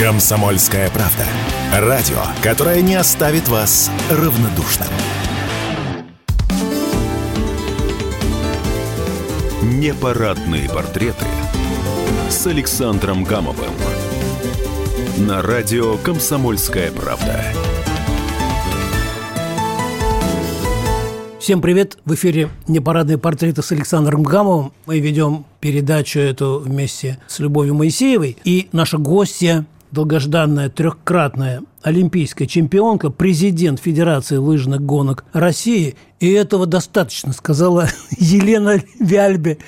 Комсомольская правда. Радио, которое не оставит вас равнодушным. Непарадные портреты с Александром Гамовым. На радио «Комсомольская правда». Всем привет! В эфире «Непарадные портреты» с Александром Гамовым. Мы ведем передачу эту вместе с Любовью Моисеевой. И наша гостья долгожданная трехкратная олимпийская чемпионка, президент Федерации лыжных гонок России. И этого достаточно, сказала Елена Вяльбе.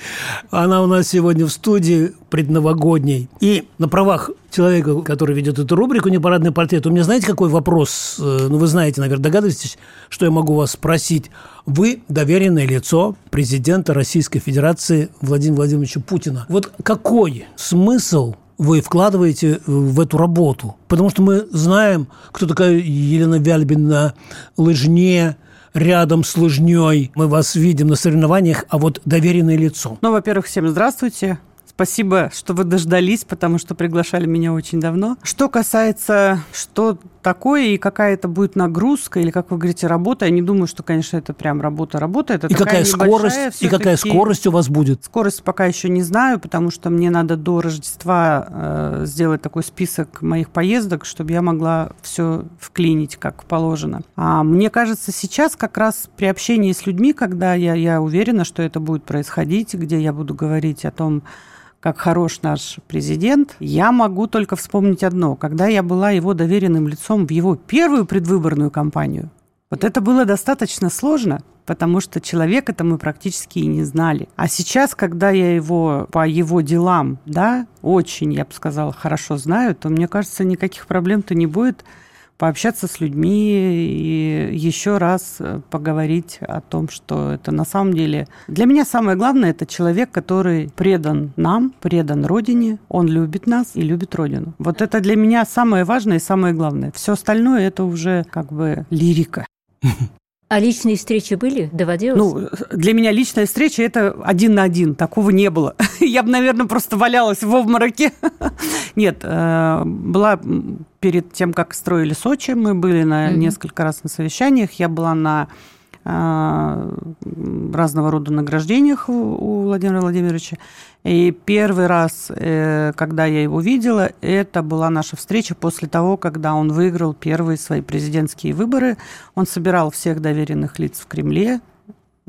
Она у нас сегодня в студии предновогодней. И на правах человека, который ведет эту рубрику «Непарадный портрет», у меня знаете, какой вопрос? Э, ну, вы знаете, наверное, догадываетесь, что я могу вас спросить. Вы доверенное лицо президента Российской Федерации Владимира Владимировича Путина. Вот какой смысл вы вкладываете в эту работу. Потому что мы знаем, кто такая Елена Вяльбина на лыжне, рядом с лыжней. Мы вас видим на соревнованиях, а вот доверенное лицо. Ну, во-первых, всем здравствуйте. Спасибо, что вы дождались, потому что приглашали меня очень давно. Что касается, что такое и какая это будет нагрузка, или, как вы говорите, работа, я не думаю, что, конечно, это прям работа-работа. Это и какая скорость, и какая скорость у вас будет? Скорость пока еще не знаю, потому что мне надо до Рождества э, сделать такой список моих поездок, чтобы я могла все вклинить как положено. А мне кажется, сейчас как раз при общении с людьми, когда я, я уверена, что это будет происходить, где я буду говорить о том, как хорош наш президент, я могу только вспомнить одно. Когда я была его доверенным лицом в его первую предвыборную кампанию, вот это было достаточно сложно, потому что человека-то мы практически и не знали. А сейчас, когда я его по его делам, да, очень, я бы сказала, хорошо знаю, то мне кажется, никаких проблем-то не будет пообщаться с людьми и еще раз э, поговорить о том, что это на самом деле... Для меня самое главное – это человек, который предан нам, предан Родине, он любит нас и любит Родину. Вот это для меня самое важное и самое главное. Все остальное – это уже как бы лирика. А личные встречи были? Доводилось? Ну, для меня личная встреча – это один на один. Такого не было. Я бы, наверное, просто валялась в обмороке. Нет, э, была перед тем, как строили Сочи, мы были на несколько раз на совещаниях. Я была на э, разного рода награждениях у Владимира Владимировича. И первый раз, э, когда я его видела, это была наша встреча после того, когда он выиграл первые свои президентские выборы. Он собирал всех доверенных лиц в Кремле.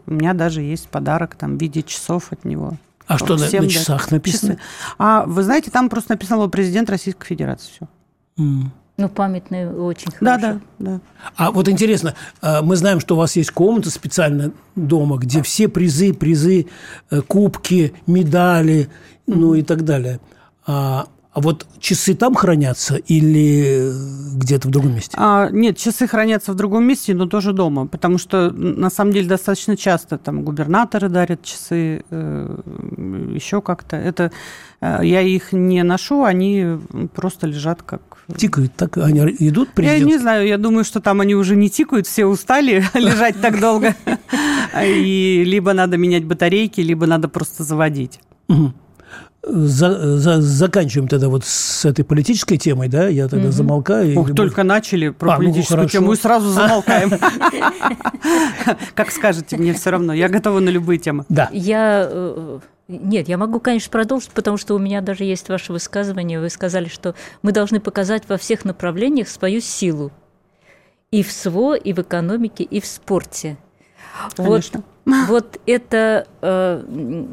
У меня даже есть подарок там в виде часов от него. А что на, на часах написано? Часы. А вы знаете, там просто написано президент Российской Федерации. Все. Mm. Ну, памятный очень хорошо. Да, да, да. А вот интересно, а, мы знаем, что у вас есть комната специально дома, где все призы, призы, э, кубки, медали, ну и так далее. А, а вот часы там хранятся или где-то в другом месте? А, нет, часы хранятся в другом месте, но тоже дома, потому что на самом деле достаточно часто там губернаторы дарят часы, э, еще как-то. Это э, я их не ношу, они просто лежат как Тикают, так они идут президент? Я не знаю, я думаю, что там они уже не тикают, все устали лежать так долго. И либо надо менять батарейки, либо надо просто заводить. За, за, заканчиваем тогда вот с этой политической темой, да? Я тогда угу. замолкаю. Ох, только начали про а, ну, политическую ну, тему и сразу замолкаем. Как скажете, мне все равно. Я готова на любые темы. Да. Я э, нет, я могу, конечно, продолжить, потому что у меня даже есть ваше высказывание. Вы сказали, что мы должны показать во всех направлениях свою силу. И в СВО, и в экономике, и в спорте. Конечно. Вот, вот это, э,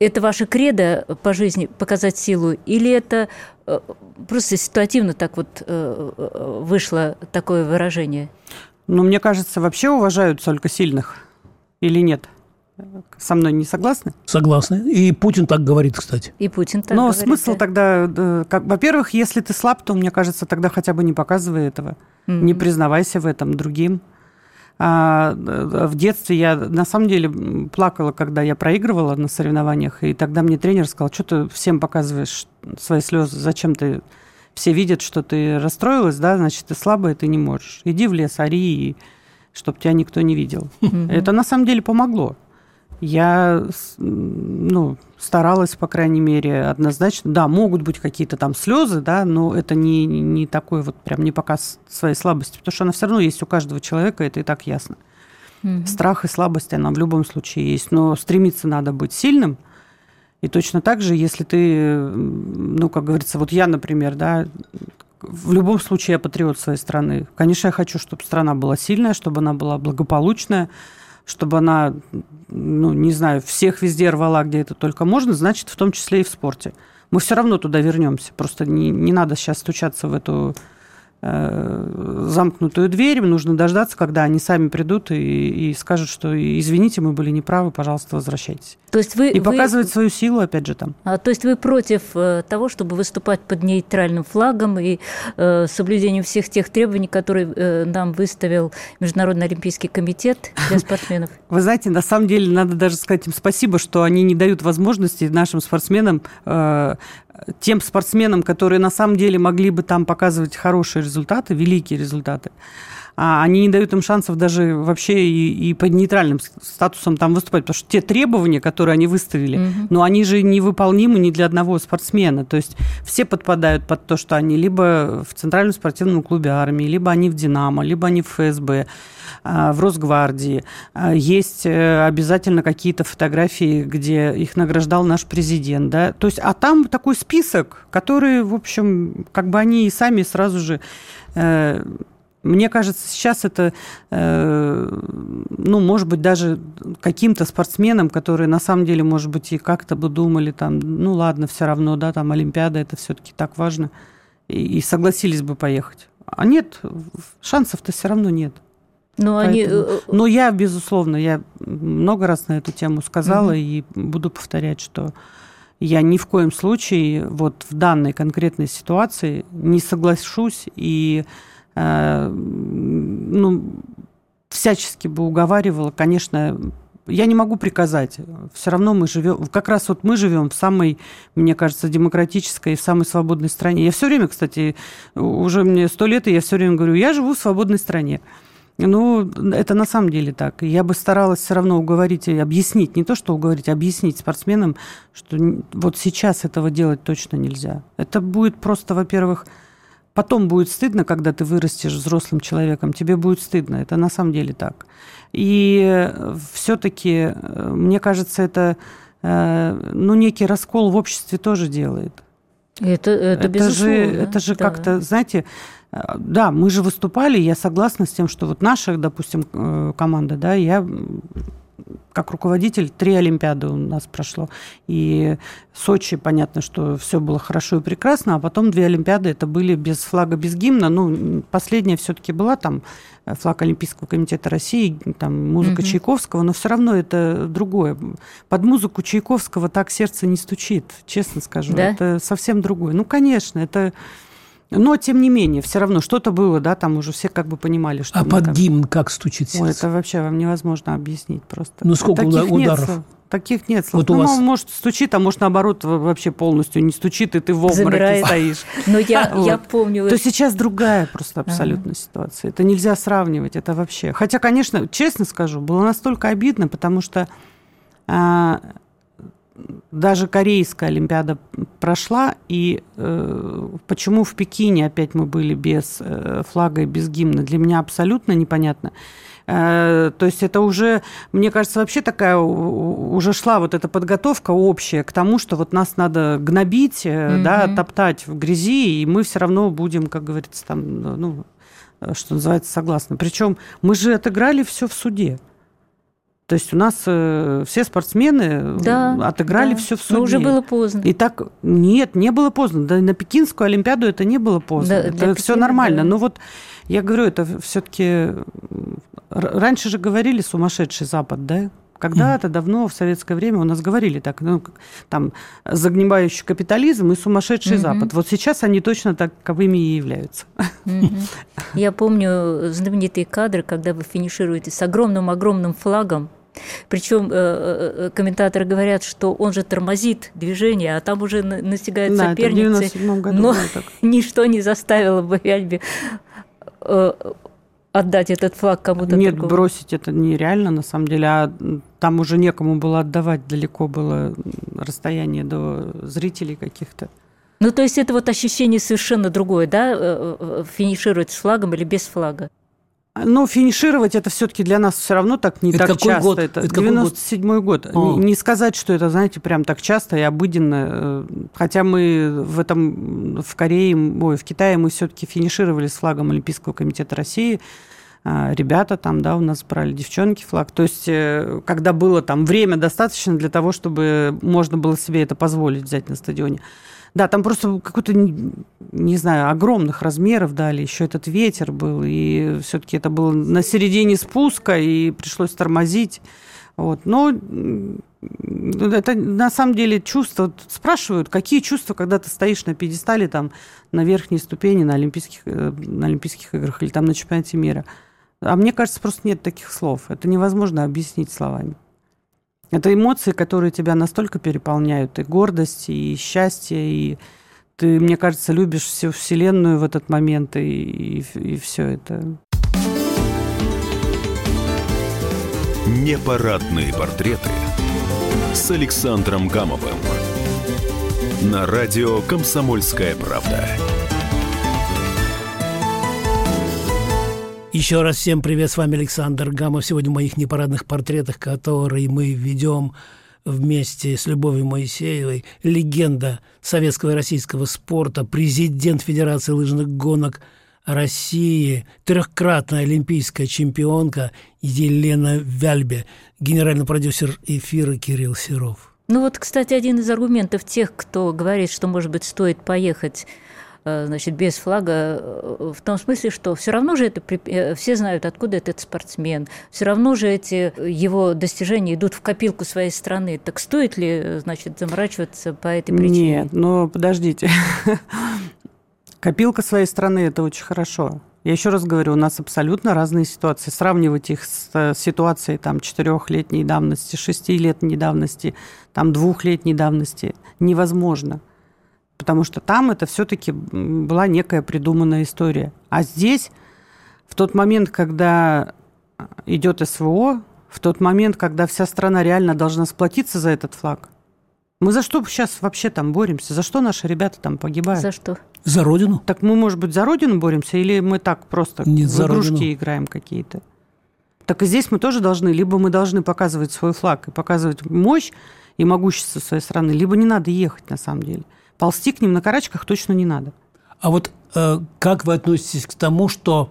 это ваше кредо по жизни показать силу, или это э, просто ситуативно так вот э, вышло такое выражение? Ну, мне кажется, вообще уважают только сильных или нет? Со мной не согласны? Согласны. И Путин так говорит, кстати. И Путин так Но говорит. смысл да. тогда, как, во-первых, если ты слаб, то, мне кажется, тогда хотя бы не показывай этого. Mm-hmm. Не признавайся в этом другим. А, в детстве я на самом деле плакала, когда я проигрывала на соревнованиях, и тогда мне тренер сказал, что ты всем показываешь свои слезы, зачем ты все видят, что ты расстроилась, да, значит, ты слабая, ты не можешь. Иди в лес, ори, чтобы тебя никто не видел. Mm-hmm. Это на самом деле помогло. Я ну, старалась, по крайней мере, однозначно. Да, могут быть какие-то там слезы, да, но это не, не такой вот прям не показ своей слабости, потому что она все равно есть у каждого человека, это и так ясно. Угу. Страх и слабость, она в любом случае есть. Но стремиться надо быть сильным. И точно так же, если ты, ну, как говорится, вот я, например, да, в любом случае я патриот своей страны. Конечно, я хочу, чтобы страна была сильная, чтобы она была благополучная, чтобы она, ну, не знаю, всех везде рвала, где это только можно, значит, в том числе и в спорте. Мы все равно туда вернемся. Просто не, не надо сейчас стучаться в эту замкнутую дверь, нужно дождаться, когда они сами придут и, и скажут, что извините, мы были неправы, пожалуйста, возвращайтесь. То есть вы, и вы... показывать свою силу, опять же, там. А, то есть вы против э, того, чтобы выступать под нейтральным флагом и э, соблюдением всех тех требований, которые э, нам выставил Международный Олимпийский комитет для спортсменов? Вы знаете, на самом деле надо даже сказать им спасибо, что они не дают возможности нашим спортсменам э, тем спортсменам, которые на самом деле могли бы там показывать хорошие результаты, великие результаты, они не дают им шансов даже вообще и, и под нейтральным статусом там выступать, потому что те требования, которые они выставили, угу. Но они же невыполнимы ни для одного спортсмена. То есть все подпадают под то, что они либо в Центральном спортивном клубе армии, либо они в «Динамо», либо они в ФСБ. А, в Росгвардии. А, есть э, обязательно какие-то фотографии, где их награждал наш президент. Да? То есть, а там такой список, который, в общем, как бы они и сами сразу же э, мне кажется, сейчас это, э, ну, может быть, даже каким-то спортсменам, которые на самом деле, может быть, и как-то бы думали, там, ну, ладно, все равно, да, там, Олимпиада, это все-таки так важно, и, согласились бы поехать. А нет, шансов-то все равно нет. Но, Поэтому... они... Э, Но я, безусловно, я много раз на эту тему сказала угу. и буду повторять, что я ни в коем случае вот в данной конкретной ситуации не соглашусь и э, ну, всячески бы уговаривала, конечно, я не могу приказать. Все равно мы живем, как раз вот мы живем в самой, мне кажется, демократической и самой свободной стране. Я все время, кстати, уже мне сто лет, и я все время говорю, я живу в свободной стране. Ну, это на самом деле так. Я бы старалась все равно уговорить и объяснить, не то что уговорить, а объяснить спортсменам, что вот сейчас этого делать точно нельзя. Это будет просто, во-первых, потом будет стыдно, когда ты вырастешь взрослым человеком, тебе будет стыдно. Это на самом деле так. И все-таки, э, мне кажется, это э, ну, некий раскол в обществе тоже делает. Это, это, это же, это же да. как-то, знаете, да, мы же выступали, я согласна с тем, что вот наша, допустим, э, команда, да, я как руководитель три Олимпиады у нас прошло. И Сочи, понятно, что все было хорошо и прекрасно, а потом две Олимпиады это были без флага, без гимна. Ну, последняя все-таки была там э, флаг Олимпийского комитета России, там музыка угу. Чайковского, но все равно это другое. Под музыку Чайковского так сердце не стучит, честно скажу. Да? Это совсем другое. Ну, конечно, это но, тем не менее, все равно что-то было, да, там уже все как бы понимали, что... А под там... гимн как стучит сердце? Ой, это вообще вам невозможно объяснить просто. Ну, сколько таких ударов? Нет, таких нет слов. Вот ну, у вас... может, стучит, а может, наоборот, вообще полностью не стучит, и ты в обмороке Замирает. стоишь. Но я, вот. я помню... То сейчас другая просто абсолютно ага. ситуация. Это нельзя сравнивать, это вообще... Хотя, конечно, честно скажу, было настолько обидно, потому что а, даже корейская Олимпиада прошла, и э, почему в Пекине опять мы были без э, флага и без гимна, для меня абсолютно непонятно. Э, то есть это уже, мне кажется, вообще такая уже шла вот эта подготовка общая к тому, что вот нас надо гнобить, mm-hmm. да, топтать в грязи, и мы все равно будем, как говорится, там, ну, что называется, согласны. Причем мы же отыграли все в суде. То есть у нас э, все спортсмены да, отыграли да. все в суде. Но уже было поздно. И так нет, не было поздно. Да, на Пекинскую Олимпиаду это не было поздно. Да, это все нормально. Да. Но вот я говорю, это все-таки раньше же говорили сумасшедший Запад, да? Когда-то давно, в советское время, у нас говорили так, ну, там, загнивающий капитализм и сумасшедший угу. Запад. Вот сейчас они точно таковыми и являются. Угу. Я помню знаменитые кадры, когда вы финишируете с огромным-огромным флагом причем э, э, комментаторы говорят, что он же тормозит движение, а там уже настигает да, соперницы. году но ничто не заставило бы Вяльби э, отдать этот флаг кому-то Нет, другому? бросить это нереально, на самом деле. А там уже некому было отдавать, далеко было расстояние до зрителей каких-то. Ну, то есть это вот ощущение совершенно другое, да, э, э, финишировать с флагом или без флага? Но финишировать это все-таки для нас все равно так не Это так какой часто. год? Это Это какой год? 97 год. Не, не сказать, что это, знаете, прям так часто и обыденно. э, Хотя мы в этом в Корее, ой, в Китае мы все-таки финишировали с флагом Олимпийского комитета России. А, Ребята там, да, у нас брали девчонки флаг. То есть, э, когда было там время достаточно для того, чтобы можно было себе это позволить взять на стадионе. Да, там просто какой-то, не, знаю, огромных размеров дали, еще этот ветер был, и все-таки это было на середине спуска, и пришлось тормозить. Вот. Но это на самом деле чувство. Спрашивают, какие чувства, когда ты стоишь на пьедестале там, на верхней ступени на Олимпийских, э, на Олимпийских играх или там на чемпионате мира. А мне кажется, просто нет таких слов. Это невозможно объяснить словами. Это эмоции, которые тебя настолько переполняют, и гордость, и счастье, и ты, мне кажется, любишь всю Вселенную в этот момент, и, и, и все это. Непарадные портреты с Александром Гамовым. На радио «Комсомольская правда». Еще раз всем привет, с вами Александр Гамов. Сегодня в моих непарадных портретах, которые мы ведем вместе с Любовью Моисеевой, легенда советского и российского спорта, президент Федерации лыжных гонок России, трехкратная олимпийская чемпионка Елена Вяльбе, генеральный продюсер эфира Кирилл Серов. Ну вот, кстати, один из аргументов тех, кто говорит, что, может быть, стоит поехать значит, без флага, э, в том смысле, что все равно же это э, все знают, откуда этот спортсмен, все равно же эти э, его достижения идут в копилку своей страны. Так стоит ли, э, значит, заморачиваться по этой причине? Нет, но подождите. Копилка своей страны – это очень хорошо. Я еще раз говорю, у нас абсолютно разные ситуации. Сравнивать их с э, ситуацией там, четырехлетней давности, шестилетней давности, там, двухлетней давности невозможно. Потому что там это все-таки была некая придуманная история. А здесь, в тот момент, когда идет СВО, в тот момент, когда вся страна реально должна сплотиться за этот флаг, мы за что сейчас вообще там боремся? За что наши ребята там погибают? За что? За родину? Так мы, может быть, за Родину боремся, или мы так просто Нет, в за игрушки Родину. играем какие-то? Так и здесь мы тоже должны, либо мы должны показывать свой флаг и показывать мощь и могущество своей страны, либо не надо ехать на самом деле. Ползти к ним на карачках точно не надо. А вот э, как вы относитесь к тому, что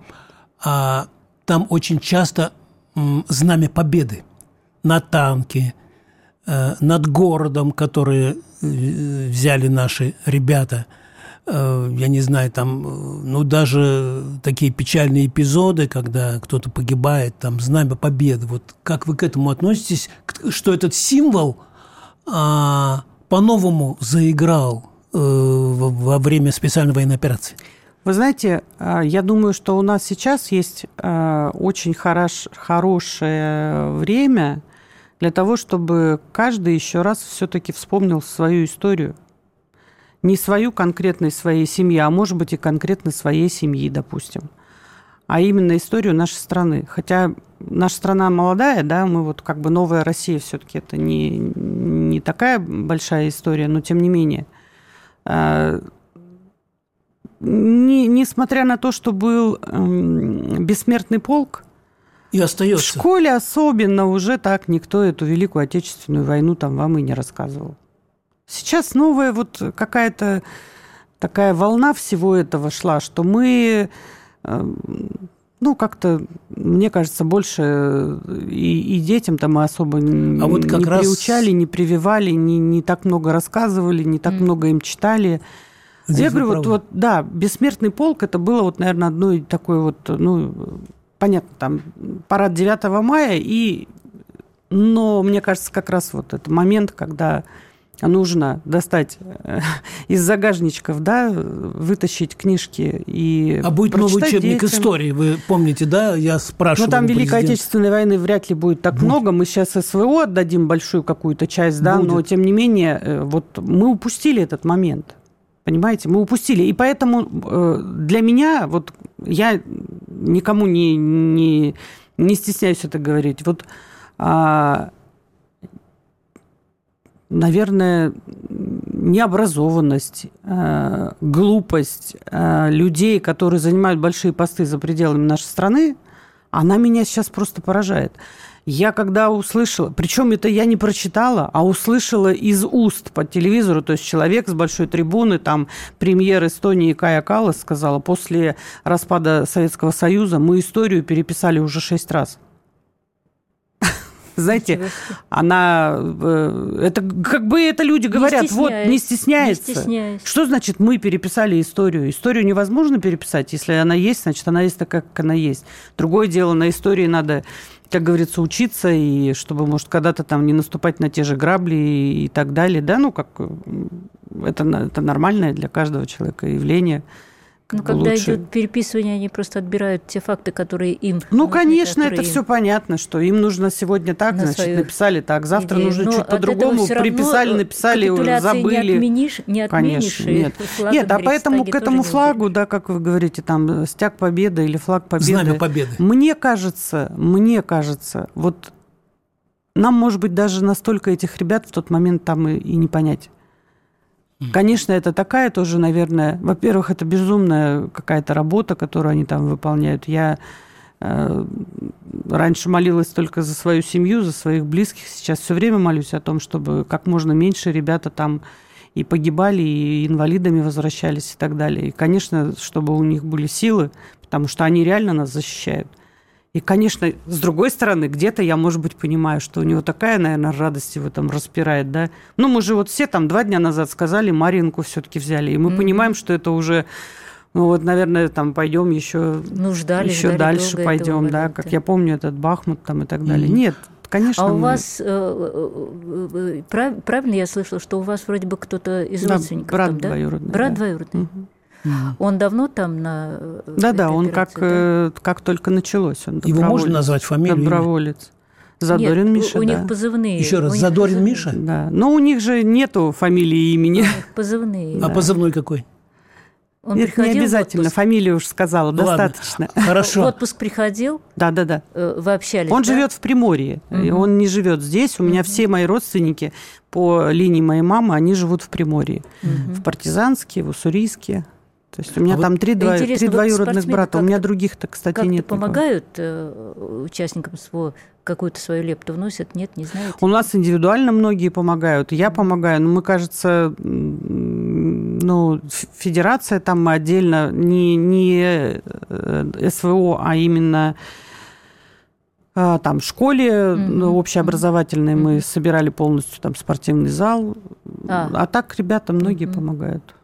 а, там очень часто м, знамя победы на танке, э, над городом, которые э, взяли наши ребята, Э, я не знаю, там, э, ну, даже такие печальные эпизоды, когда кто-то погибает, там, знамя победы. Вот как вы к этому относитесь, что этот символ а, по-новому заиграл э, во во время специальной военной операции? Вы знаете, а, я думаю, что у нас сейчас есть а, очень хорош, хорошее время для того, чтобы каждый еще раз все-таки вспомнил свою историю. Не свою конкретной своей семьи, а может быть и конкретно своей семьи, допустим. А именно историю нашей страны. Хотя наша страна молодая, да, мы вот как бы новая Россия все-таки это не, не такая большая история, но тем не менее. А, не, несмотря на то, что был эм, бессмертный полк, И в остается. школе особенно уже так никто эту Великую Отечественную войну там вам и не рассказывал. Сейчас новая вот какая-то такая волна всего этого шла, что мы, эм, ну, как-то, мне кажется, больше и, и детям-то мы особо А вот как не раз- приучали, не прививали, не, не так много рассказывали, не так Мгм. много им читали. Здесь Я говорю, вот, вот, да, «Бессмертный полк» это было, вот, наверное, одно и такое вот, ну, понятно, там, парад 9 мая, и, но мне кажется, как раз вот этот момент, когда нужно достать э, из загажничков, да, вытащить книжки и А будет новый учебник детям. истории, вы помните, да? Я спрашивал. Ну, там Великой президента. Отечественной войны вряд ли будет так Будет. много. Мы сейчас СВО отдадим большую какую-то часть, да, но Будет. тем не менее, э, вот мы упустили этот момент. Понимаете, мы упустили. И поэтому э, для меня, вот я никому не, не, не стесняюсь это говорить. Вот, а, наверное, необразованность, а, глупость а, людей, которые занимают большие посты за пределами нашей страны, она меня сейчас просто поражает. Я когда услышала, причем это я не прочитала, а услышала из уст по телевизору, то есть человек с большой трибуны, там премьер Эстонии Кая Калас сказала, после распада Советского Союза мы историю переписали уже шесть раз. Знаете, она... Э, это как бы это люди говорят, не вот, не стесняется. Не Что значит мы переписали историю? Историю невозможно переписать. Если она есть, значит, она есть такая, как она есть. Другое дело, на истории надо как говорится, учиться, и чтобы, может, когда-то там не наступать на те же грабли и так далее, да, ну, как это, это нормальное для каждого человека явление. Ну, когда лучше. идет переписывание, они просто отбирают те факты, которые им. Ну, нужны, конечно, это им... все понятно, что им нужно сегодня так, на значит, написали так, завтра идею. нужно чуть по-другому, приписали, написали, забыли. Не отменишь, не отменишь конечно, нет. Нет, а поэтому к этому флагу, да, как вы говорите, там стяг победы или флаг победы. Знамя победы. Мне кажется, мне кажется, вот нам, может быть, даже настолько этих ребят в тот момент там и, и не понять. Конечно, это такая тоже, наверное, во-первых, это безумная какая-то работа, которую они там выполняют. Я э, раньше молилась только за свою семью, за своих близких, сейчас все время молюсь о том, чтобы как можно меньше ребята там и погибали, и инвалидами возвращались и так далее. И, конечно, чтобы у них были силы, потому что они реально нас защищают. И, конечно, с другой стороны, где-то я, может быть, понимаю, что у него такая, наверное, радость его там распирает, да. Ну, мы же вот все там два дня назад сказали, Маринку все-таки взяли, и мы mm-hmm. понимаем, что это уже ну вот, наверное, там пойдем еще, ну, ждали, еще ждали дальше пойдем, да, как я помню этот Бахмут там и так далее. Mm-hmm. Нет, конечно. А у мы... вас э, э, э, правильно я слышала, что у вас вроде бы кто-то из да, родственников брат там, да? двоюродный. Брат да. двоюродный. Угу. Он давно там на Да-да, он как, да? Э, как только началось. Он Его можно назвать фамилией? Доброволец. Задорин Нет, Миша, у, у да. них позывные. Еще раз, Задорин позывные. Миша? Да. Но у них же нету фамилии и имени. У них позывные. А да. позывной какой? Он Нет, не обязательно, фамилию уж сказала, ну, достаточно. Ладно. Хорошо. В отпуск приходил? Да, да, да. Э, вы общались? Он да? живет в Приморье, угу. он не живет здесь. У угу. меня все мои родственники по линии моей мамы, они живут в Приморье, угу. в Партизанске, в Уссурийске. То есть у меня а там три, два, три двоюродных брата, у меня других-то, кстати, как нет. помогают э, участникам СВО какую-то свою лепту вносят? Нет, не знаете? У нас индивидуально многие помогают. Я помогаю, но мы, кажется, ну, федерация там мы отдельно не, не э, СВО, а именно а, там в школе mm-hmm. общеобразовательной mm-hmm. мы собирали полностью там спортивный зал. А, а так ребята многие mm-hmm. помогают.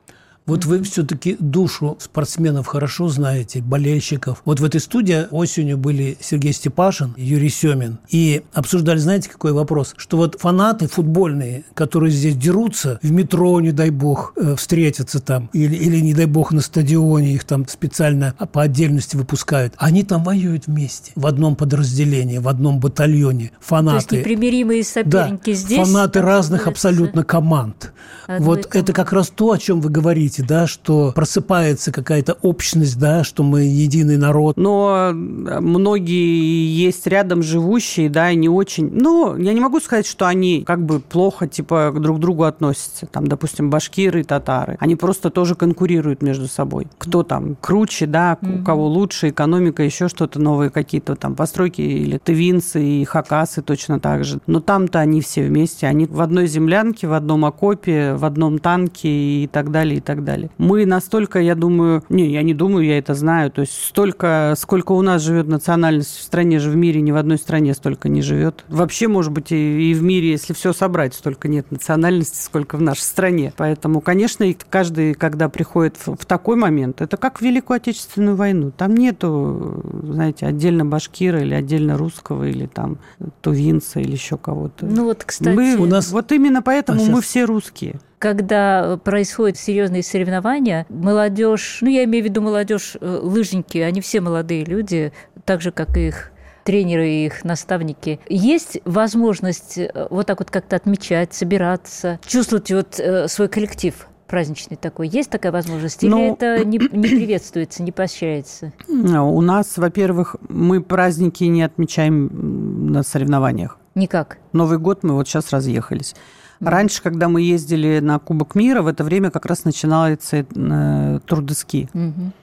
Вот вы все-таки душу спортсменов хорошо знаете, болельщиков. Вот в этой студии осенью были Сергей Степашин Юрий Семин. И обсуждали, знаете, какой вопрос? Что вот фанаты футбольные, которые здесь дерутся, в метро, не дай бог, э, встретятся там, или, или не дай бог, на стадионе их там специально по отдельности выпускают, они там воюют вместе, в одном подразделении, в одном батальоне. Фанаты. То есть непримиримые соперники да, здесь? фанаты разных абсолютно команд. вот команды. это как раз то, о чем вы говорите говорите, да, что просыпается какая-то общность, да, что мы единый народ. Но многие есть рядом живущие, да, не очень. Ну, я не могу сказать, что они как бы плохо, типа, друг к другу относятся. Там, допустим, башкиры и татары. Они просто тоже конкурируют между собой. Кто там круче, да, у кого лучше экономика, еще что-то новые какие-то там постройки или тывинцы и хакасы точно так же. Но там-то они все вместе. Они в одной землянке, в одном окопе, в одном танке и так далее, и так далее далее. Мы настолько, я думаю, не, я не думаю, я это знаю, то есть столько, сколько у нас живет национальность в стране же в мире, ни в одной стране столько не живет. Вообще, может быть, и, и в мире, если все собрать, столько нет национальности, сколько в нашей стране. Поэтому, конечно, каждый, когда приходит в, в такой момент, это как в Великую Отечественную войну. Там нету, знаете, отдельно башкира или отдельно русского, или там тувинца, или еще кого-то. Ну вот, кстати... Мы, у нас... Вот именно поэтому а сейчас... мы все русские когда происходят серьезные соревнования, молодежь, ну я имею в виду молодежь, э, лыжники, они все молодые люди, так же как и их тренеры и их наставники. Есть возможность э, вот так вот как-то отмечать, собираться, чувствовать вот э, свой коллектив? праздничный такой. Есть такая возможность? Или Ну, это не, не приветствуется, не поощряется? У нас, во-первых, мы праздники не отмечаем на соревнованиях. Никак. Новый год мы вот сейчас разъехались. Раньше, когда мы ездили на Кубок мира, в это время как раз начинаются э, трудоски. Мгм.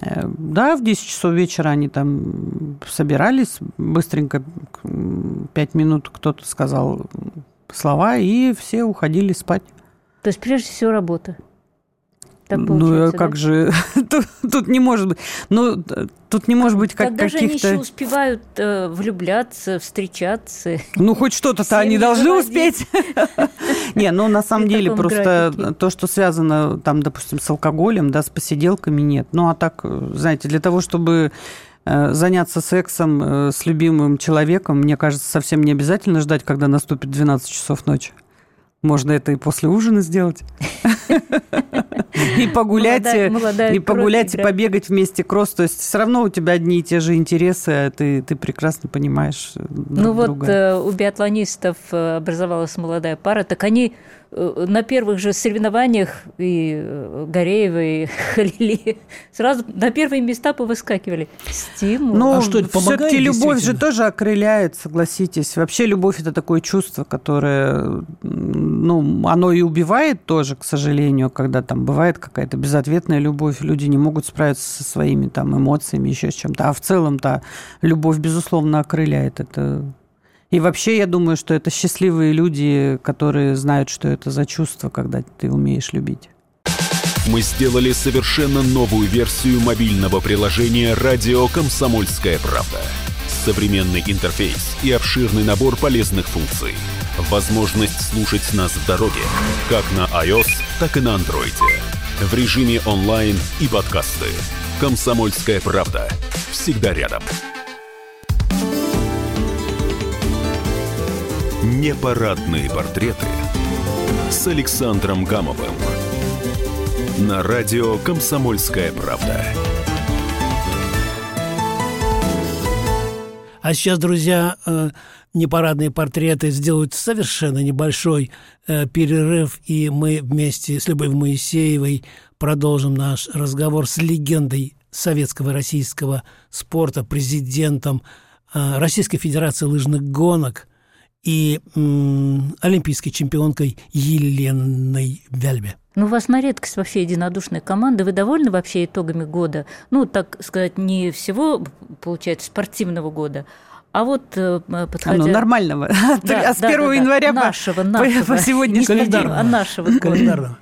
Э, Да, в 10 часов вечера они там собирались, быстренько, м, пять минут кто-то сказал слова, и все уходили спать. То есть, прежде всего, работа. Так ну, а как да? же, тут, тут не может быть, ну, тут не может быть как Когда же они еще каких-то, успевают э, влюбляться, встречаться? ну, хоть что-то-то они должны успеть. Не, ну, на самом деле, просто графике. то, что связано, там, допустим, с алкоголем, да, с посиделками, нет. Ну, а так, знаете, для того, чтобы э, заняться сексом э, с любимым человеком, мне кажется, совсем не обязательно ждать, когда наступит 12 часов ночи. Можно это и после ужина сделать. И погулять, Молодая- молодая и погулять, и побегать вместе кросс. То есть все равно у тебя одни и те же интересы, а ты, ты прекрасно понимаешь э, друг Ну вот друга. э, у биатлонистов э, образовалась молодая пара, так они на первых же соревнованиях и э, Гореева, и Халили сразу на первые места повыскакивали. Стимул. Ну, А что, это помогает все-таки любовь же тоже окрыляет, согласитесь. Вообще любовь это такое чувство, которое, ну, оно и убивает тоже, к сожалению, когда там бывает какая-то безответная любовь, люди не могут справиться со своими там эмоциями, еще с чем-то. А в целом-то любовь, безусловно, окрыляет это. И вообще, я думаю, что это счастливые люди, которые знают, что это за чувство, когда ты умеешь любить. Мы сделали совершенно новую версию мобильного приложения «Радио Комсомольская правда». Современный интерфейс и обширный набор полезных функций. Возможность слушать нас в дороге, как на iOS, так и на Android. В режиме онлайн и подкасты. «Комсомольская правда». Всегда рядом. Непарадные портреты с Александром Гамовым. На радио «Комсомольская правда». А сейчас, друзья, э, непарадные портреты сделают совершенно небольшой э, перерыв, и мы вместе с Любовью Моисеевой продолжим наш разговор с легендой советского и российского спорта, президентом э, Российской Федерации лыжных гонок и м, олимпийской чемпионкой Еленой Вяльбе. Ну, у вас на редкость вообще единодушная команда. Вы довольны вообще итогами года? Ну, так сказать, не всего, получается, спортивного года, а вот э, подходя... ну, нормального. Да, а с да, 1 да, да. января по- нашего, по, нашего. по сегодняшний день. а нашего. Календарного.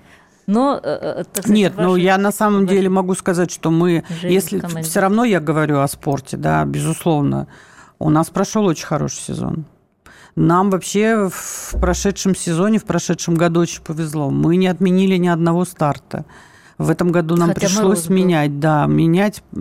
Но, э, э, так сказать, Нет, ну я на самом ваши- деле могу сказать, что мы, Жизнь если команде. все равно я говорю о спорте, да, безусловно, у нас прошел очень хороший сезон. Нам вообще в прошедшем сезоне, в прошедшем году очень повезло. Мы не отменили ни одного старта. В этом году нам Хотя пришлось мороз был. менять, да, менять. э,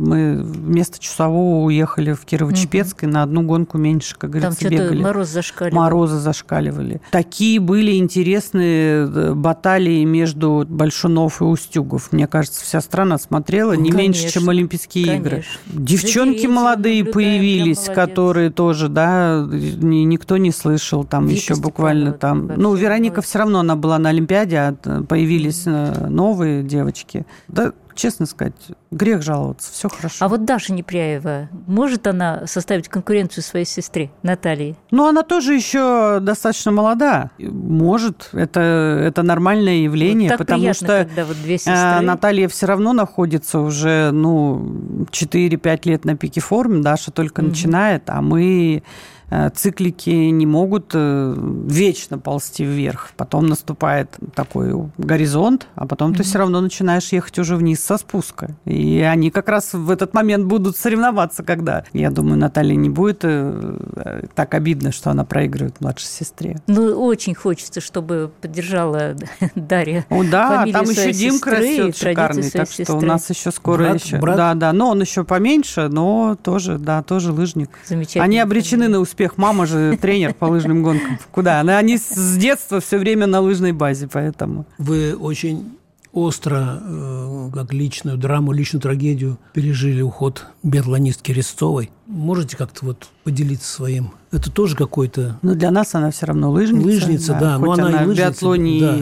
Мы вместо часового уехали в Кирово-Чепецк и на одну гонку меньше, как Там говорится, что-то бегали. мороз зашкаливал. Морозы зашкаливали. Такие были интересные э, баталии между Большунов и Устюгов. Мне кажется, вся страна смотрела не меньше, Конечно, чем Олимпийские игры. конечно. Девчонки За Терезиным молодые появились, которые тоже, да, ни- никто не слышал. Там Вика еще буквально там. Ну, Вероника все равно она была на Олимпиаде, а т- появились э, новые девочки. Да, честно сказать, грех жаловаться, все хорошо. А вот Даша Непряева, может она составить конкуренцию своей сестре Наталье? Ну, она тоже еще достаточно молода. Может, это, это нормальное явление, Вот так потому приятно, что когда вот две э, сестры. Наталья все равно находится уже, ну, 4-5 лет на пике формы, Даша только Мгм. начинает, а мы циклики не могут э, вечно ползти вверх. Потом наступает такой горизонт, а потом ты Мгм. все равно начинаешь ехать уже вниз со спуска. И они как раз в этот момент будут соревноваться, когда, я думаю, Наталья не будет э, э, так обидно, что она проигрывает младшей сестре. Ну, очень хочется, чтобы поддержала Дарья. О, да, фамилию там еще Димка сестры и растет шикарный, своей так что у сестры. нас еще скоро Брат, еще. брат? Да, да, но он еще поменьше, но тоже, да, тоже лыжник. Замечательно. Они обречены на успех. Мама же тренер по лыжным гонкам. Куда? Она- Они с детства все время на лыжной базе, поэтому. Вы очень остро, э, как личную драму, личную трагедию пережили уход биатлонистки Рестовой. Можете как-то вот поделиться своим? Это тоже какой-то... Ну, для нас она все равно лыжница. Лыжница, да, но Хоть она и она в лыжница, биатлоне да.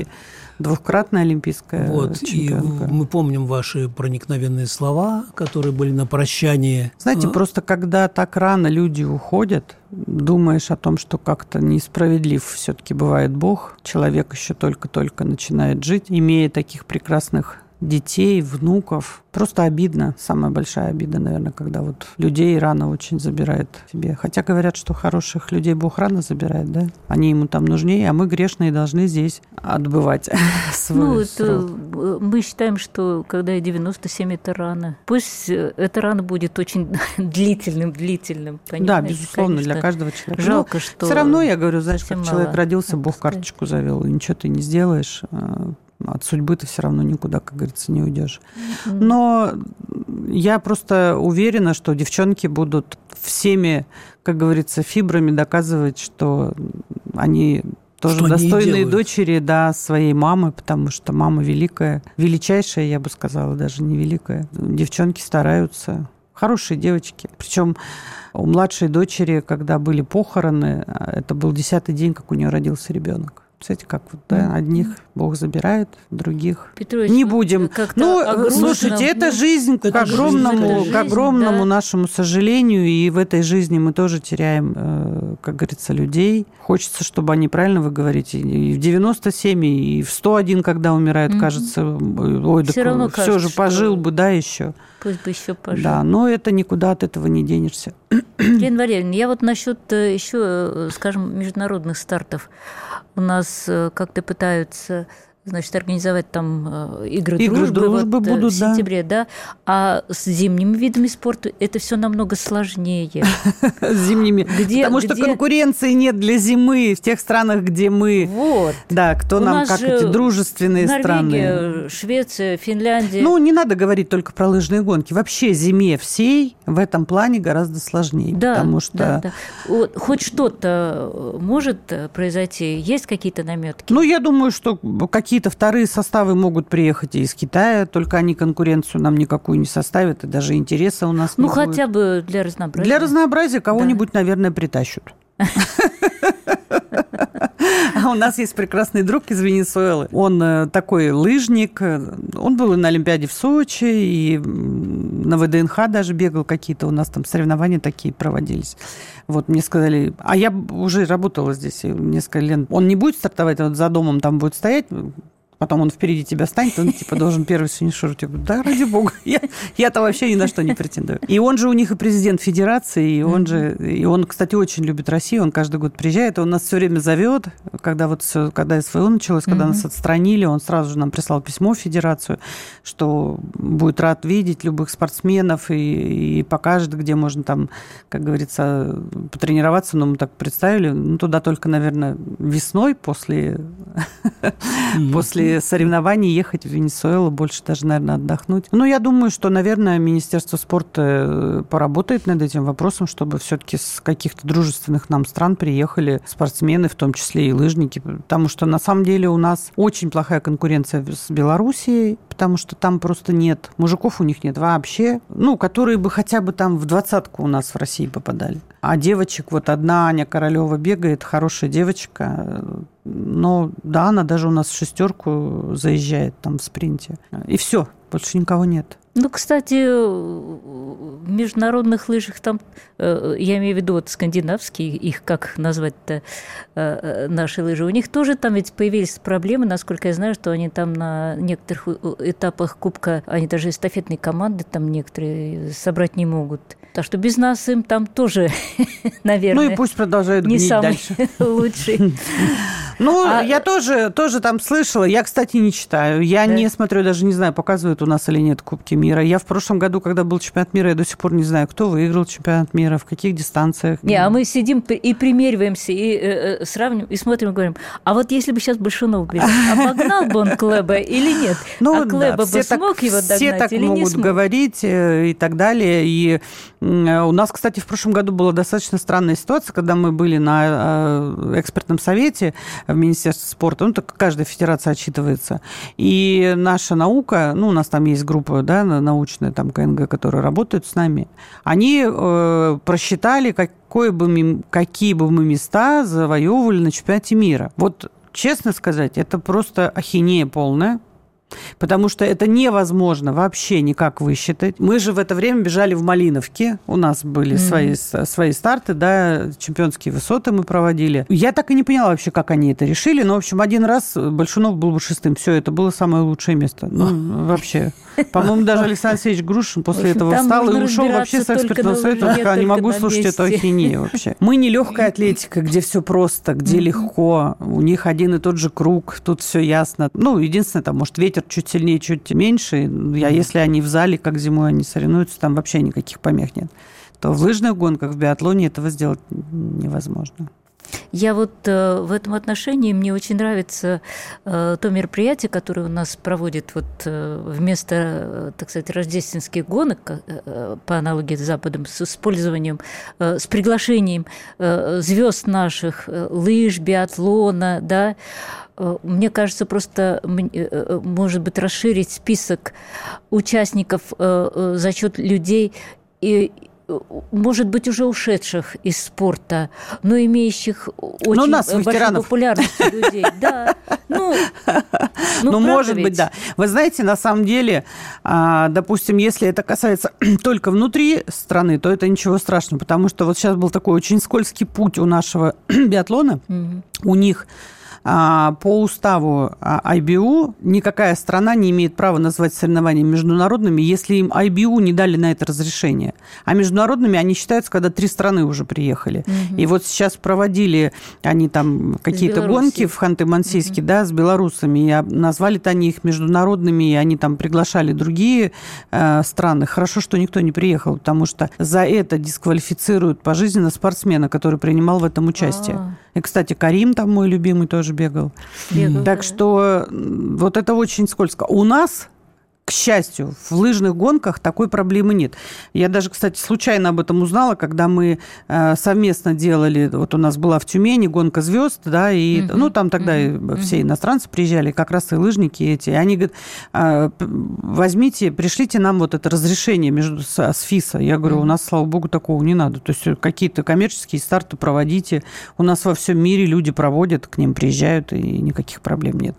Двухкратная олимпийская вот, чемпионка. И мы помним ваши проникновенные слова, которые были на прощание. Знаете, а... просто когда так рано люди уходят, думаешь о том, что как-то несправедлив все-таки бывает Бог. Человек еще только-только начинает жить, имея таких прекрасных детей, внуков. Просто обидно. Самая большая обида, наверное, когда вот людей рано очень забирает себе. Хотя говорят, что хороших людей Бог рано забирает, да? Они ему там нужнее, а мы грешные должны здесь отбывать свой Ну, это, э, мы считаем, что когда 97, это рано. Пусть э, это рано будет очень длительным, длительным. Да, безусловно, конечно. для каждого человека. Жалко, Но что... Все равно, я говорю, знаешь, как человек родился, Бог карточку завел, и ничего ты не сделаешь а от судьбы ты все равно никуда, как говорится, не уйдешь. Но я просто уверена, что девчонки будут всеми, как говорится, фибрами доказывать, что они тоже что достойные дочери, да, своей мамы, потому что мама великая, величайшая, я бы сказала, даже не великая. Девчонки стараются, хорошие девочки. Причем у младшей дочери, когда были похороны, это был десятый день, как у нее родился ребенок. Кстати, как вот, да, одних Бог забирает, других Петрович, не будем. Ну, слушайте, это жизнь это к огромному, жизнь, к огромному да. нашему сожалению, и в этой жизни мы тоже теряем, э, как говорится, людей. Хочется, чтобы они, правильно вы говорите, и в 97, и в 101, когда умирают, mm кажется, ой, все, равно все кажется, же пожил бы, да, еще. Пусть бы еще пожил. Да, но это никуда от этого не денешься. Лена Валерьевна, я вот насчет э, еще, э, скажем, международных стартов у нас э, как-то пытаются значит, организовать там э, игры, игры дружбы, дружбы вот, э, будут, в сентябре, да. да. А с зимними видами спорта это все намного сложнее. С зимними. Где, Потому что конкуренции нет для зимы в тех странах, где мы. Вот. Да, кто нам как эти дружественные страны. Швеция, Финляндия. Ну, не надо говорить только про лыжные гонки. Вообще зиме всей в этом плане гораздо сложнее. Да, потому что... Да, да. Вот, хоть что-то может произойти? Есть какие-то наметки? Ну, я думаю, что какие какие-то вторые составы могут приехать и из Китая, только они конкуренцию нам никакую не составят, и даже интереса у нас ну, не Ну, хотя будет. бы для разнообразия. Для разнообразия кого-нибудь, да. наверное, притащат. А у нас есть прекрасный друг из Венесуэлы. Он э, такой лыжник. Он был и на Олимпиаде в Сочи, и на ВДНХ даже бегал какие-то. У нас там соревнования такие проводились. Вот мне сказали, а я уже работала здесь несколько лет. Он не будет стартовать, вот за домом там будет стоять, потом он впереди тебя станет, он типа должен первый финишировать. Я говорю, да, ради бога, я, я-то вообще ни на что не претендую. И он же у них и президент федерации, и он же, и он, кстати, очень любит Россию, он каждый год приезжает, он нас все время зовет, когда вот все, когда СВО началось, когда нас отстранили, он сразу же нам прислал письмо в федерацию, что будет рад видеть любых спортсменов и, и покажет, где можно там, как говорится, потренироваться, но мы так представили, ну, туда только, наверное, весной после, после соревнований ехать в Венесуэлу, больше даже, наверное, отдохнуть. Но я думаю, что, наверное, Министерство спорта э, поработает над этим вопросом, чтобы все-таки с каких-то дружественных нам стран приехали спортсмены, в том числе и лыжники, потому что на самом деле у нас очень плохая конкуренция с Белоруссией, потому что там просто нет, мужиков у них нет вообще, ну, которые бы хотя бы там в двадцатку у нас в России попадали. А девочек, вот одна Аня Королева бегает, хорошая девочка, но да, она даже у нас в шестерку заезжает там в спринте. И все, больше никого нет. Ну, кстати, в международных лыжах там, э, я имею в виду вот скандинавские, их как назвать-то, э, э, наши лыжи, у них тоже там ведь появились проблемы, насколько я знаю, что они там на некоторых этапах Кубка, они даже эстафетные команды там некоторые собрать не могут. Так что без нас им там тоже, наверное, Ну и пусть продолжают не самый дальше. лучший. Ну, а... я тоже, тоже там слышала. Я, кстати, не читаю. Я да. не смотрю, даже не знаю, показывают у нас или нет Кубки мира. Я в прошлом году, когда был чемпионат мира, я до сих пор не знаю, кто выиграл чемпионат мира, в каких дистанциях. Не, а мы сидим и примериваемся, и э, э, сравниваем, и смотрим, и говорим, а вот если бы сейчас Большунов бежал, обогнал бы он Клеба или нет? Ну, а Клеба да, бы смог так, его догнать Все так или могут говорить э, и так далее. И у нас, кстати, в прошлом году была достаточно странная ситуация, когда мы были на э, экспертном совете в Министерстве спорта, ну, так каждая федерация отчитывается. И наша наука, ну, у нас там есть группа, да, научная, там, КНГ, которая работает с нами, они э, просчитали, какое бы какие бы мы места завоевывали на чемпионате мира. Вот честно сказать, это просто ахинея полная. Потому что это невозможно вообще никак высчитать. Мы же в это время бежали в Малиновке. У нас были mm-hmm. свои, свои старты, да, чемпионские высоты мы проводили. Я так и не поняла вообще, как они это решили. Но, в общем, один раз Большунов был бы шестым. Все, это было самое лучшее место. Ну, вообще. По-моему, даже Александр Алексеевич Грушин после этого встал и ушел вообще с экспертного совета. Я не могу слушать эту ахинею вообще. Мы не легкая атлетика, где все просто, где легко. У них один и тот же круг, тут все ясно. Ну, единственное, там, может, ветер чуть сильнее, чуть меньше. Я, если они в зале, как зимой они соревнуются, там вообще никаких помех нет. То в лыжных гонках, в биатлоне этого сделать невозможно. Я вот э, в этом отношении мне очень нравится э, то мероприятие, которое у нас проводит вот э, вместо, э, так сказать, рождественских гонок э, э, по аналогии с Западом с использованием, с приглашением звезд наших, лыж, биатлона, да. Мне кажется, просто может быть расширить список участников за счет людей и может быть, уже ушедших из спорта, но имеющих очень но нас, большую ветеранов. популярность людей. Да. Ну, ну, ну может ведь? быть, да. Вы знаете, на самом деле, а, допустим, если это касается только внутри страны, то это ничего страшного, потому что вот сейчас был такой очень скользкий путь у нашего биатлона. Угу. У них по уставу IBU никакая страна не имеет права назвать соревнования международными, если им IBU не дали на это разрешение. А международными они считаются, когда три страны уже приехали. Угу. И вот сейчас проводили они там какие-то гонки в Ханты-Мансийске, угу. да, с белорусами, и назвали-то они их международными, и они там приглашали другие э, страны. Хорошо, что никто не приехал, потому что за это дисквалифицируют пожизненно спортсмена, который принимал в этом участие. А-а-а. И, кстати, Карим там мой любимый тоже бегал. бегал так да. что вот это очень скользко. У нас к счастью, в лыжных гонках такой проблемы нет. Я даже, кстати, случайно об этом узнала, когда мы э, совместно делали, вот у нас была в Тюмени гонка звезд, да, и, mm-hmm. ну, там тогда mm-hmm. все иностранцы приезжали, как раз и лыжники эти, и они говорят, э, возьмите, пришлите нам вот это разрешение между, с, с ФИСа. Я говорю, у нас, слава богу, такого не надо. То есть какие-то коммерческие старты проводите. У нас во всем мире люди проводят, к ним приезжают, и никаких проблем нет.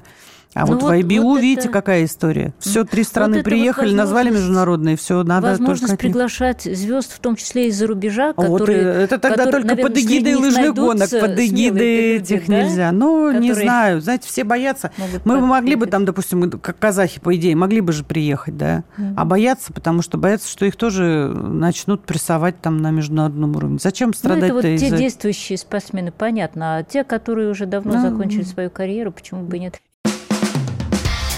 А ну вот, вот в IBU, вот видите, это... какая история. Все, три страны вот приехали, вот назвали международные, все, надо Возможность только... приглашать звезд, в том числе из-за рубежа, которые... Вот, это тогда которые, только наверное, под эгидой лыжных гонок, под эгидой этих да? нельзя. Ну, которые... не знаю, знаете, все боятся. Мы бы могли бы там, допустим, как казахи, по идее, могли бы же приехать, да, mm а боятся, потому что боятся, что их тоже начнут прессовать там на международном уровне. Зачем страдать-то ну, это вот те действующие спортсмены, понятно, а те, которые уже давно ну... закончили свою карьеру, почему бы нет?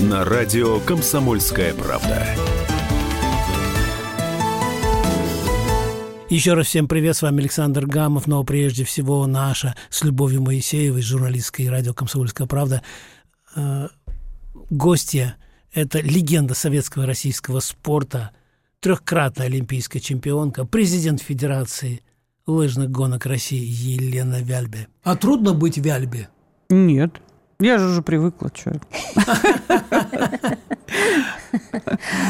на радио «Комсомольская правда». Еще раз всем привет, с вами Александр Гамов, но прежде всего наша с Любовью Моисеевой, журналисткой радио «Комсомольская правда». Э, гостья – это легенда советского российского спорта, трехкратная олимпийская чемпионка, президент Федерации лыжных гонок России Елена Вяльбе. А трудно быть Вяльбе? Нет. Я же уже привыкла, что.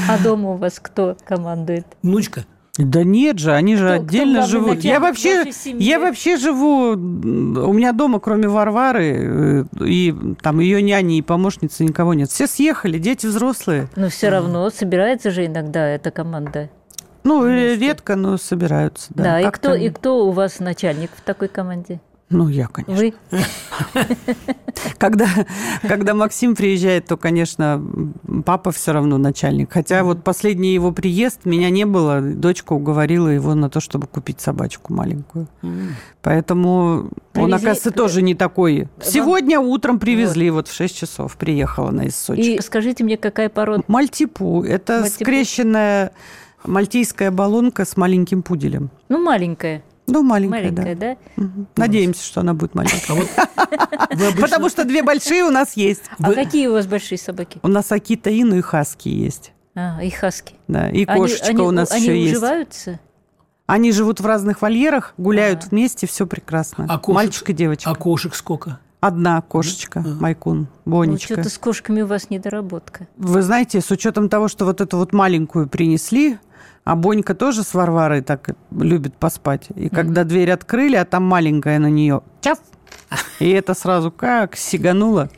А дома у вас кто командует? Внучка. Да нет же, они же кто, отдельно кто живут. Я вообще, я вообще живу, у меня дома, кроме Варвары, э, и там ее няни и помощницы никого нет. Все съехали, дети взрослые. Но все равно собирается же иногда эта команда. Ну, вместе. редко, но собираются. Да, да и, кто, и кто у вас начальник в такой команде? Ну, я, конечно. Вы? Когда, когда Максим приезжает, то, конечно, папа все равно начальник. Хотя вот последний его приезд, меня не было, дочка уговорила его на то, чтобы купить собачку маленькую. Поэтому он, оказывается, тоже не такой. Сегодня утром привезли, вот в 6 часов приехала она из Сочи. И скажите мне, какая порода? Мальтипу. Это скрещенная мальтийская баллонка с маленьким пуделем. Ну, маленькая. Ну, маленькая, Маленькая, да? да. Мгм. Надеемся, что она будет маленькая. А Потому что две большие у нас есть. А какие у вас большие собаки? У нас Акита Ину и Хаски есть. А, и хаски. Да, и Они- кошечка они, у нас они еще есть. уживаются? Они живут в разных вольерах, гуляют А. вместе, все прекрасно. А Мальчик и девочка. А кошек сколько? Одна кошечка, Майкун, Ну, Бонечка. что-то с кошками у вас недоработка. Вы знаете, с учетом того, что вот эту вот маленькую принесли, а Бонька тоже с Варварой так любит поспать. И когда дверь открыли, а там маленькая на нее, чаф, и это сразу как сигануло.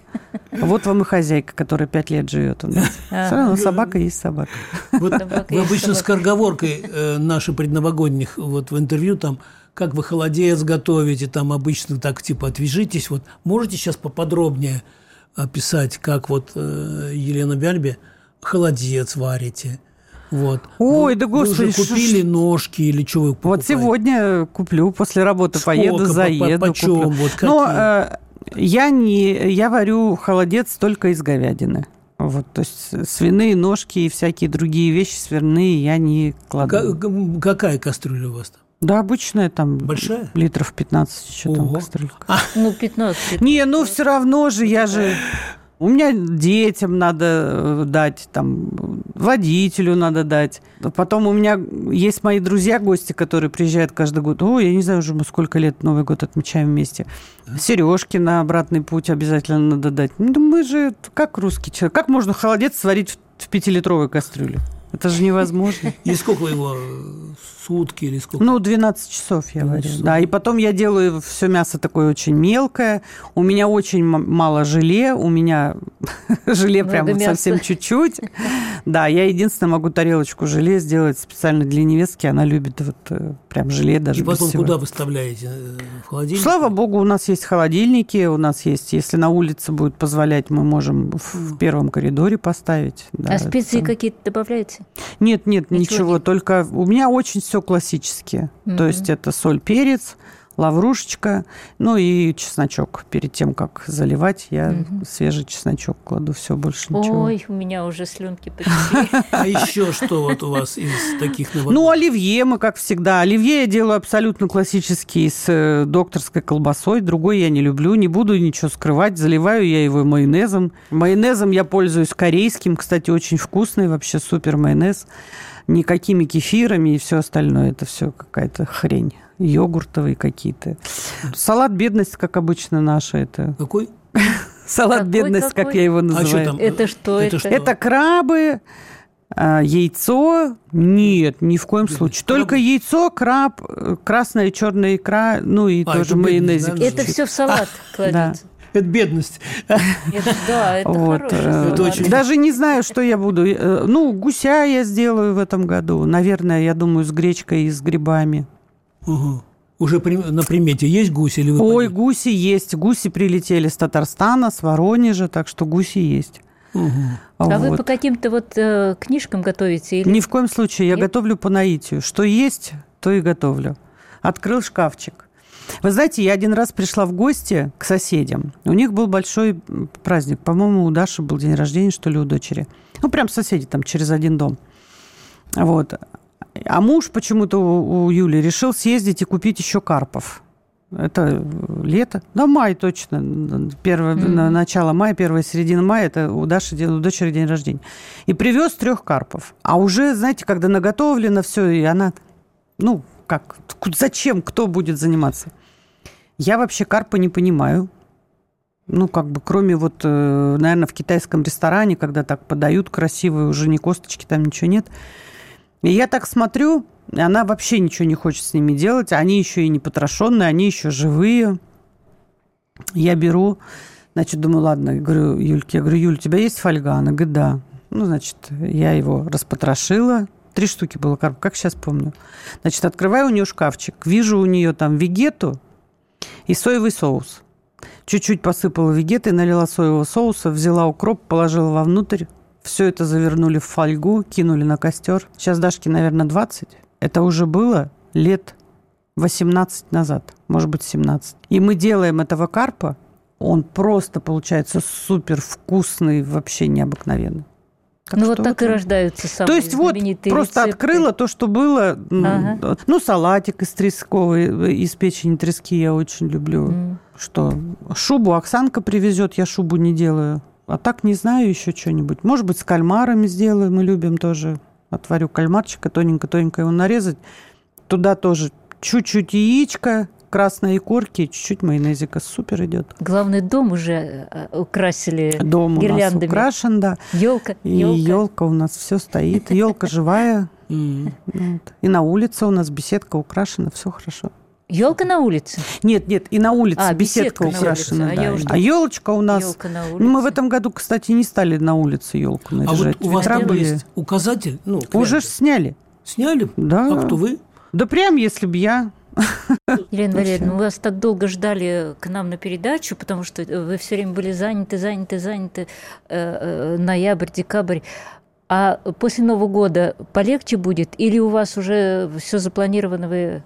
Вот вам и хозяйка, которая пять лет живет у нас. Все равно собака есть собака. Вот Собака вы есть обычно собака. скороговоркой э, наши предновогодних вот в интервью там как вы холодец готовите, там обычно так типа отвяжитесь. Вот можете сейчас поподробнее описать, как вот э, Елена Бяльбе холодец варите? Вот. Ой, Вы- да Вы господи, что ж- купили ножки или что вы Вот покупаете? сегодня куплю, после работы Сколько, поеду, по- по- заеду, почем, куплю. вот Но э, я не, я варю холодец только из говядины. Вот, то есть свиные ножки и всякие другие вещи свиные я не кладу. Ка- ка- Какая кастрюля у вас там? Да, обычная там Большая? литров 15 еще там Ого. кастрюлька. Ну, 15. Не, ну все равно же я же... У меня детям надо э, дать, там, водителю надо дать. Потом у меня есть мои друзья, гости, которые приезжают каждый год. Ой, я не знаю уже, мы сколько лет Новый год отмечаем вместе. Сережки на обратный путь обязательно надо дать. Ну, мы же как русский человек. Как можно холодец сварить в пятилитровой кастрюле? Это же невозможно. И сколько его? э, Сутки или сколько? Ну, 12 часов я 12 варю. часов. Да, и потом я делаю все мясо такое очень мелкое. У меня очень мало желе. У меня желе Много прям мяса. совсем чуть-чуть. Да, я единственное могу тарелочку желе сделать специально для невестки. Она любит вот э, прям желе даже И потом куда выставляете? Э, В холодильник? Слава богу, у нас есть холодильники, у нас есть, если на улице будет позволять, мы можем в, в первом коридоре поставить. Да, А специи какие-то добавляете? Нет, нет, Ничего ничего, нет? только у меня очень все классические. То Мгм. есть это соль, перец, лаврушечка, ну и чесночок. Перед тем, как заливать, я Мгм. свежий чесночок кладу, все, больше ничего. Ой, у меня уже слюнки потекли. А еще что вот у вас из таких новостей? Ну, оливье мы, как всегда. Оливье я делаю абсолютно классический с э, докторской колбасой. Другой я не люблю, не буду ничего скрывать. Заливаю я его майонезом. Майонезом я пользуюсь корейским. Кстати, очень вкусный, вообще супер майонез. Никакими кефирами и все остальное. Это все какая-то хрень. Йогуртовые какие-то. Салат бедность, как обычно, наша. Это Какой? салат Какой, бедность, как какой? я его А что называю. там? Это что Это это? что? Это крабы, а, яйцо. Нет, ни в коем Бедность. случае. Крабы? Только яйцо, краб, э, красная и черная икра, ну и А, тоже это бедность, майонезик. да? Это все в салат кладется. Это бедность. Это- да, это Вот, хороший э. Это очень- Даже не знаю, что я буду. Э, Ну, гуся я сделаю в этом году. Наверное, я думаю, с гречкой и с грибами. Угу. Уже при- на примете есть гусь или вы Ой, поди- гуси есть. Гуси прилетели с Татарстана, с Воронежа, так что гуси есть. Мгм. А вы Вот. по каким-то вот э, книжкам готовите? Или... Ни в коем случае. Я Нет? готовлю по наитию. Что есть, то и готовлю. Открыл шкафчик. Вы знаете, я один раз пришла в гости к соседям. У них был большой праздник. По-моему, у Даши был день рождения, что ли, у дочери. Ну, прям соседи там через один дом. Вот. А муж почему-то у, у Юли решил съездить и купить еще карпов. Это лето? Да, май точно. Первое, на- начало мая, первая середина мая, это у Даши, у дочери день рождения. И привез трех карпов. А уже, знаете, когда наготовлено все, и она, ну, как, зачем, кто будет заниматься? Я вообще карпа не понимаю. Ну, как бы, кроме вот, э, наверное, в китайском ресторане, когда так подают красивые, уже ни косточки, там ничего нет. Я так смотрю, она вообще ничего не хочет с ними делать. Они еще и не потрошенные, они еще живые. Я беру, значит, думаю, ладно, говорю, Юльке, я говорю, Юль, у тебя есть фольга? Она говорит, да. Ну, значит, я его распотрошила. Три штуки было как сейчас помню. Значит, открываю у нее шкафчик, вижу у нее там вегету и соевый соус. Чуть-чуть посыпала вегеты, налила соевого соуса, взяла укроп, положила вовнутрь. Все это завернули в фольгу, кинули на костер. Сейчас Дашке, наверное, 20. Это уже было лет 18 назад, может быть, 17. И мы делаем этого карпа, он просто получается супер вкусный, вообще необыкновенный. Так ну вот так и вот. рождаются самые То есть вот просто рецепты. открыла то, что было. Ага. Ну, салатик из тресковой, из печени трески я очень люблю. М. Что, шубу Оксанка привезет, я шубу не делаю. А так не знаю еще что-нибудь. Может быть, с кальмарами сделаю, мы любим тоже. Отварю кальмарчика, тоненько-тоненько его нарезать. Туда тоже чуть-чуть яичко, красной икорки, чуть-чуть майонезика. Супер идет. Главный дом уже э, украсили Дом у нас гирляндами. украшен, да. Елка, И елка. елка у нас все стоит. Елка живая. Вот. И на улице у нас беседка украшена, все хорошо. Елка на улице. Нет, нет, и на улице А, беседка, беседка на украшена. улице. А да. я уж А елочка у нас. Елка на улице. Ну, мы в этом году, кстати, не стали на улице елку А наряжать. вот у вас Ветра там были. есть указатель? Ну, Уже ж клякса. сняли. сняли? Да. А кто вы? Да прям, если б я. Елена Валерьевна, мы вас так долго ждали к нам на передачу, потому что вы все время были заняты, заняты, заняты. э, э, ноябрь, декабрь. А после Нового года полегче будет? Или у вас уже все запланировано, вы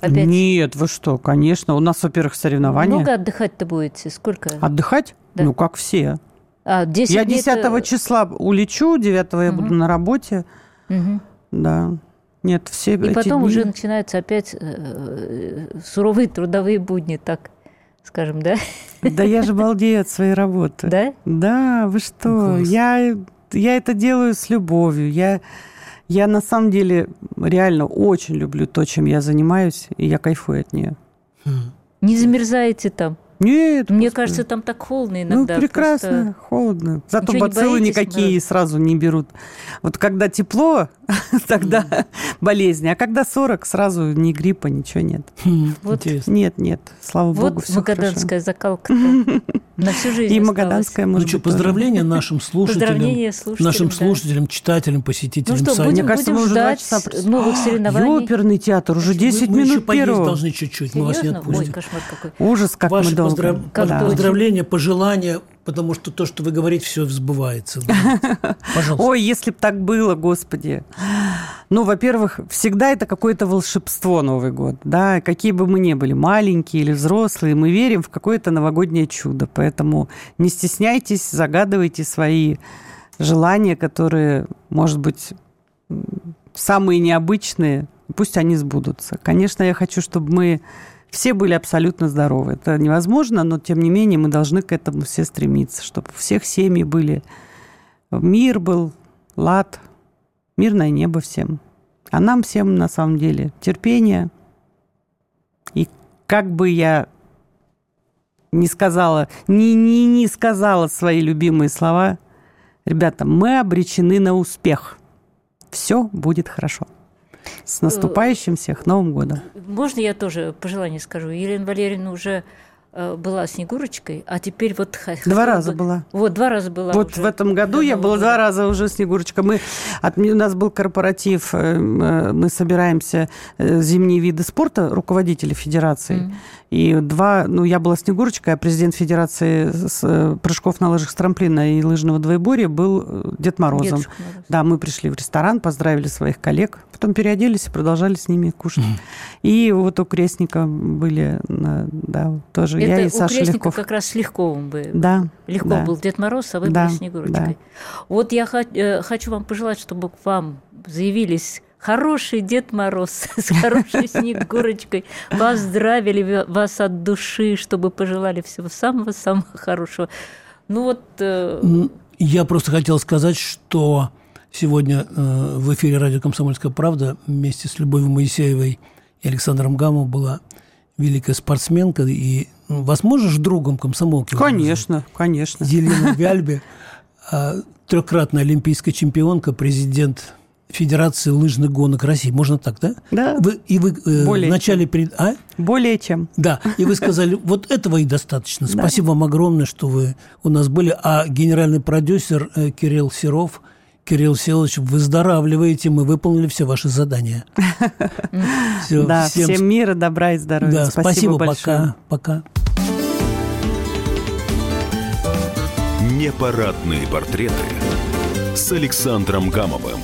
опять... Нет, вы что, конечно. У нас, во-первых, соревнования. Много отдыхать-то будете? Сколько? Отдыхать? Да. Ну, как все. А, 10 Я дней 10 это- числа улечу, 9 я Мгм. буду на работе. Мгм. Да. Нет, все И эти потом дни- уже начинаются опять э, суровые трудовые будни, так скажем, да? Да я же балдею от своей работы. Да? Да, вы что? Класс. Я, я это делаю с любовью. Я, я на самом деле реально очень люблю то, чем я занимаюсь, и я кайфую от нее. Не замерзаете там? Нет, Мне господи. кажется, там так холодно Ну, иногда. прекрасно, просто- холодно. Зато Ничего бациллы боитесь, никакие сразу не берут. Вот когда тепло, тогда болезни, а когда 40, сразу ни гриппа, ничего нет. Хм, Вот. Интересно. Нет, нет, слава богу, Вот все хорошо. магаданская закалка на всю жизнь И осталась. магаданская, Ну может что, быть, тоже. поздравления нашим слушателям, нашим да. слушателям, читателям, Ну посетителям что, сайта. будем, Мне кажется, будем мы уже два часа новых соревнований. Ёперный театр, уже Мы- 10 мы еще минут поесть первого. должны чуть-чуть, мы вас не отпустим. Ужас, как мы долго. Поздрав- Как Да. точно. поздравления, пожелания, потому что то, что вы говорите, все сбывается. Да. Пожалуйста. Ой, если бы так было, господи. Ну, во-первых, всегда это какое-то волшебство Новый год. Да, какие бы мы ни были, маленькие или взрослые, мы верим в какое-то новогоднее чудо. Поэтому не стесняйтесь, загадывайте свои желания, которые, может быть, самые необычные, пусть они сбудутся. Конечно, я хочу, чтобы мы все были абсолютно здоровы. Это невозможно, но тем не менее мы должны к этому все стремиться, чтобы у всех семьи были мир был, лад, мирное небо всем. А нам всем, на самом деле, терпение. И как бы я не сказала, не, не, не сказала свои любимые слова, ребята, мы обречены на успех. Все будет хорошо. С наступающим всех Новым годом. Можно я тоже пожелание скажу? Елена Валерьевна уже э, была Снегурочкой, а теперь вот... Два раза бы- была. Вот, два раза была Вот уже в этом году я была два раза уже Снегурочка. Мы, от, у нас был корпоратив, э, э, мы собираемся зимние виды спорта, руководители федерации. Мгм. И два, ну, я была Снегурочкой, а президент Федерации с, э, прыжков на лыжах с трамплина и лыжного двоеборья был э, Дед Морозом. Дедушка Мороз. Да, мы пришли в ресторан, поздравили своих коллег, потом переоделись и продолжали с ними кушать. И вот у Крестника были, да, тоже я Это и у Саша Крестникова Легков. как раз с Легковым бы. Да, Легко да. был Дед Мороз, а вы Да, были Снегурочкой. Вот я э, хочу вам пожелать, чтобы к вам заявились хороший Дед Мороз с хорошей Снегурочкой, поздравили ви- вас от души, чтобы пожелали всего самого-самого хорошего. Ну вот, э, Я просто хотел сказать, что сегодня э, в эфире радио «Комсомольская правда» вместе с Любовью Моисеевой и Александром Гамовым была великая спортсменка и, возможно, же другом комсомолки. Конечно, конечно. Елена Вяльбе, а, трехкратная олимпийская чемпионка, президент Федерации лыжных гонок России. Можно так, да? Да, Вы, и вы э, Более в начале... перед- А? более чем. Да, и вы сказали, вот этого и достаточно. Да. Спасибо вам огромное, что вы у нас были. А генеральный продюсер э, Кирилл Серов, Кирилл Селович, выздоравливаете, мы выполнили все ваши задания. Да, всем всем, мира, добра и здоровья. да, спасибо, спасибо, большое. пока, пока. Непарадные портреты с Александром Гамовым.